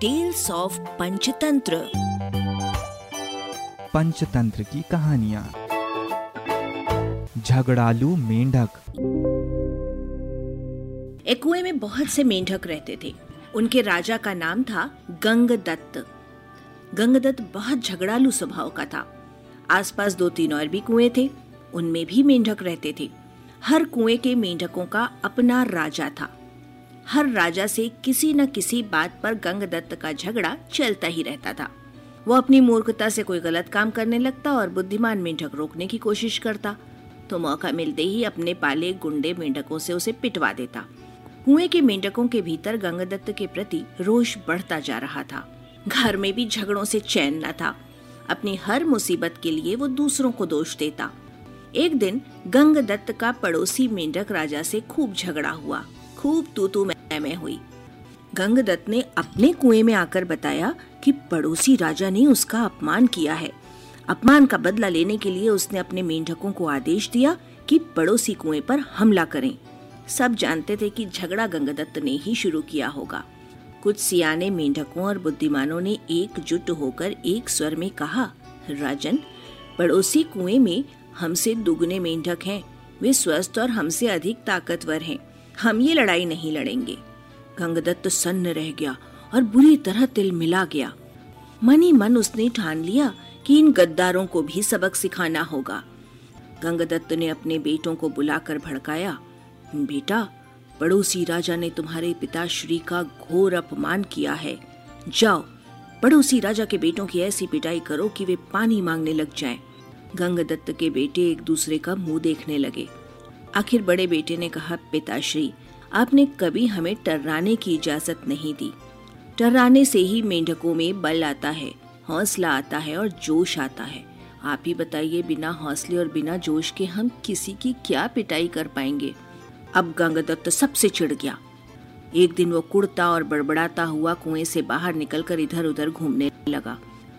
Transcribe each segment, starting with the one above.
Tales of Panchatantra Panchatantra की कहानियाँ झगड़ालू मेंढक एक कुएँ में बहुत से मेंढक रहते थे। उनके राजा का नाम था गंगदत्त। गंगदत्त बहुत झगड़ालू स्वभाव का था। आसपास दो तीन और भी कुएँ थे। उनमें भी मेंढक रहते थे। हर कुएँ के मेंढकों का अपना राजा था। हर राजा से किसी न किसी बात पर गंगदत्त का झगड़ा चलता ही रहता था। वो अपनी मूर्खता से कोई गलत काम करने लगता और बुद्धिमान मेंढक रोकने की कोशिश करता। तो मौका मिलते ही अपने पाले गुंडे मेंढकों से उसे पिटवा देता। कुएँ के मेंढकों के भीतर गंगदत्त के प्रति रोष बढ़ता जा रहा था। घर में भी झगड़ों से चैन न था। अपनी हर मुसीबत के लिए वो दूसरों को दोष देता। एक दिन गंगदत्त का पड़ोसी मेंढक राजा से खूब झगड़ा हुआ। खूब तू तू मैं मैं हुई। गंगदत्त ने अपने कुएँ में आकर बताया कि पड़ोसी राजा ने उसका अपमान किया है। अपमान का बदला लेने के लिए उसने अपने मेंढकों को आदेश दिया कि पड़ोसी कुएँ पर हमला करें। सब जानते थे कि झगड़ा गंगदत्त ने ही शुरू किया होगा। कुछ सियाने मेंढकों और बुद्धिमानों ने एकजुट होकर एक स्वर में कहा, राजन, पड़ोसी कुएँ में हमसे दुगने मेंढक हैं। वे स्वस्थ और हमसे अधिक ताकतवर हैं। हम ये लड़ाई नहीं लड़ेंगे। गंगदत्त सन्न रह गया और बुरी तरह तिल मिला गया। मनी मन उसने ठान लिया कि इन गद्दारों को भी सबक सिखाना होगा। गंगदत्त ने अपने बेटों को बुलाकर भड़काया, बेटा, पड़ोसी राजा ने तुम्हारे पिताश्री का घोर अपमान किया है। जाओ, पड़ोसी राजा के बेटों की ऐसी पिटाई करो कि वे पानी मांगने लग जाएँ। गंगदत्त के बेटे एक दूसरे का मुँह देखने लगे। आखिर बड़े बेटे ने कहा, पिताश्री, आपने कभी हमें टर्राने की इजाज़त नहीं दी। टर्राने से ही मेंढकों में बल आता है, हौसला आता है और जोश आता है। आप ही बताइए, बिना हौसले और बिना जोश के हम किसी की क्या पिटाई कर पाएँगे? अब गंगदत्त सबसे चिढ़ गया। एक दिन वो कुड़ता और बड़बड़ाता हुआ कुएँ से बाहर निकलकर इधर उधर घूमने लगा।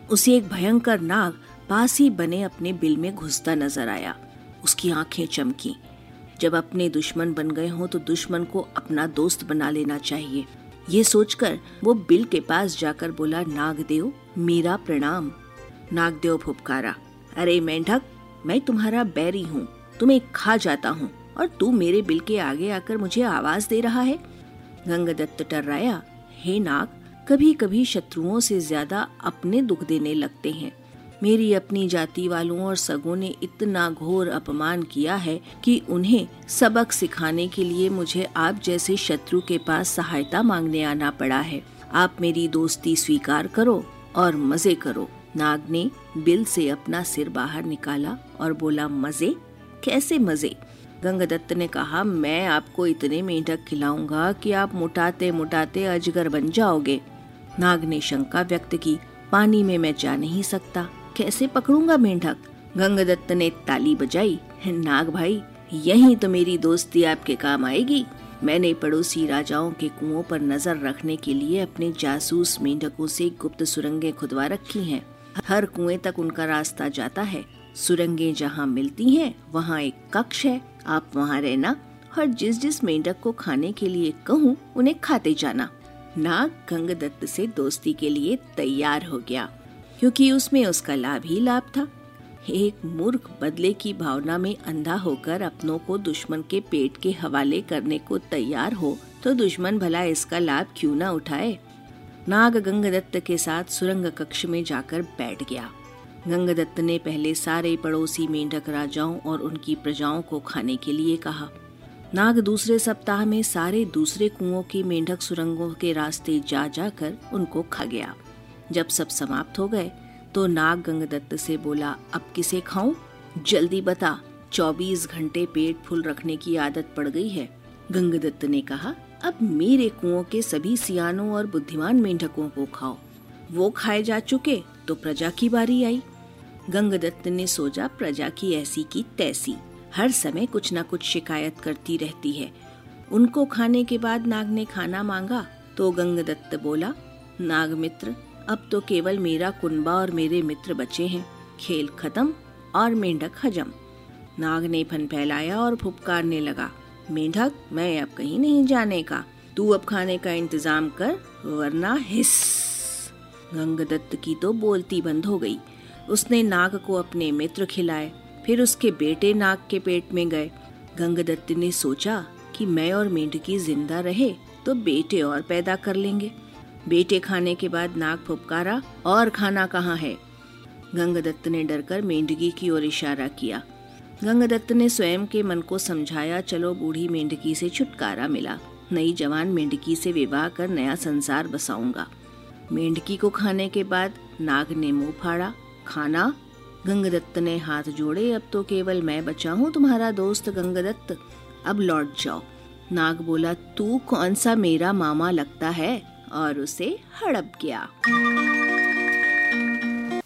उसे एक भयंकर नाग पास ही बने अपने बिल में घुसता नज़र आया। उसकी आँखें चमकी। जब अपने दुश्मन बन गए हों तो दुश्मन को अपना दोस्त बना लेना चाहिए। ये सोचकर वो बिल के पास जाकर बोला, नागदेव, मेरा प्रणाम। नागदेव फुपकारा, अरे मेंढक, मैं तुम्हारा बैरी हूँ, तुम्हें खा जाता हूँ, और तू मेरे बिल के आगे आकर मुझे आवाज़ दे रहा है? गंगदत्त टर्राया, हे नाग कभी कभी शत्रुओं से ज़्यादा अपने दुख देने लगते हैं। मेरी अपनी जाति वालों और सगों ने इतना घोर अपमान किया है कि उन्हें सबक सिखाने के लिए मुझे आप जैसे शत्रु के पास सहायता मांगने आना पड़ा है। आप मेरी दोस्ती स्वीकार करो और मज़े करो। नाग ने बिल से अपना सिर बाहर निकाला और बोला, मज़े? कैसे मज़े? गंगदत्त ने कहा, मैं आपको इतने मेंढक खिलाऊँगा कि आप मुटाते मुटाते अजगर बन जाओगे। नाग ने शंका व्यक्त की, पानी में मैं जा नहीं सकता। कैसे पकड़ूँगा मेंढक? गंगदत्त ने ताली बजाई नाग भाई यही तो मेरी दोस्ती आपके काम आएगी। मैंने पड़ोसी राजाओं के कुओं पर नज़र रखने के लिए अपने जासूस मेंढकों से गुप्त सुरंगें खुदवा रखी हैं। हर कुएँ तक उनका रास्ता जाता है। सुरंगें जहाँ मिलती हैं, वहाँ एक कक्ष है। आप वहाँ रहना और जिस जिस मेंढक को खाने के लिए कहूँ उन्हें खाते जाना। नाग गंगदत्त से दोस्ती के लिए तैयार हो गया। क्योंकि उसमें उसका लाभ ही लाभ था। एक मूर्ख बदले की भावना में अंधा होकर अपनों को दुश्मन के पेट के हवाले करने को तैयार हो तो दुश्मन भला इसका लाभ क्यों न उठाए? नाग गंगदत्त के साथ सुरंग कक्ष में जाकर बैठ गया। गंगदत्त ने पहले सारे पड़ोसी मेंढक राजाओं और उनकी प्रजाओं को खाने के लिए कहा। नाग दूसरे सप्ताह में सारे दूसरे कुओं की मेंढक सुरंगों के रास्ते जा जाकर उनको खा गया। जब सब समाप्त हो गए तो नाग गंगदत्त से बोला, अब किसे खाऊं? जल्दी बता, चौबीस घंटे पेट फुल रखने की आदत पड़ गई है। गंगदत्त ने कहा, अब मेरे कुओं के सभी सियानों और बुद्धिमान मेंढकों को खाओ। वो खाए जा चुके तो प्रजा की बारी आई। गंगदत्त ने सोचा, प्रजा की ऐसी की तैसी। हर समय कुछ न कुछ शिकायत करती रहती है। उनको खाने के बाद नाग ने खाना मांगा तो गंगदत्त बोला, नाग मित्र अब तो केवल मेरा कुनबा और मेरे मित्र बचे हैं। खेल खत्म और मेंढक हजम। नाग ने फन फैलाया और फुपकारने लगा, मेंढक, मैं अब कहीं नहीं जाने का। तू अब खाने का इंतज़ाम कर, वरना हिस। गंगदत्त की तो बोलती बंद हो गई। उसने नाग को अपने मित्र खिलाए, फिर उसके बेटे नाग के पेट में गए। गंगदत्त ने सोचा कि मैं और मेंढकी ज़िंदा रहे तो बेटे और पैदा कर लेंगे। बेटे खाने के बाद नाग फुपकारा, और खाना कहाँ है? गंगदत्त ने डरकर मेंढकी की ओर इशारा किया। गंगदत्त ने स्वयं के मन को समझाया, चलो बूढ़ी मेंढकी से छुटकारा मिला। नई जवान मेंढकी से विवाह कर नया संसार बसाऊँगा। मेंढकी को खाने के बाद नाग ने मुँह फाड़ा, खाना? गंगदत्त ने हाथ जोड़े, अब तो केवल मैं बचा हूँ, तुम्हारा दोस्त गंगदत्त। अब लौट जाओ। नाग बोला, तू कौन सा मेरा मामा लगता है? और उसे हड़प गया।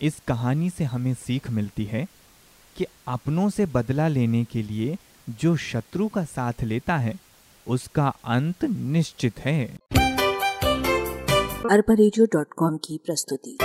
इस कहानी से हमें सीख मिलती है कि अपनों से बदला लेने के लिए जो शत्रु का साथ लेता है उसका अंत निश्चित है। अरबा की प्रस्तुति।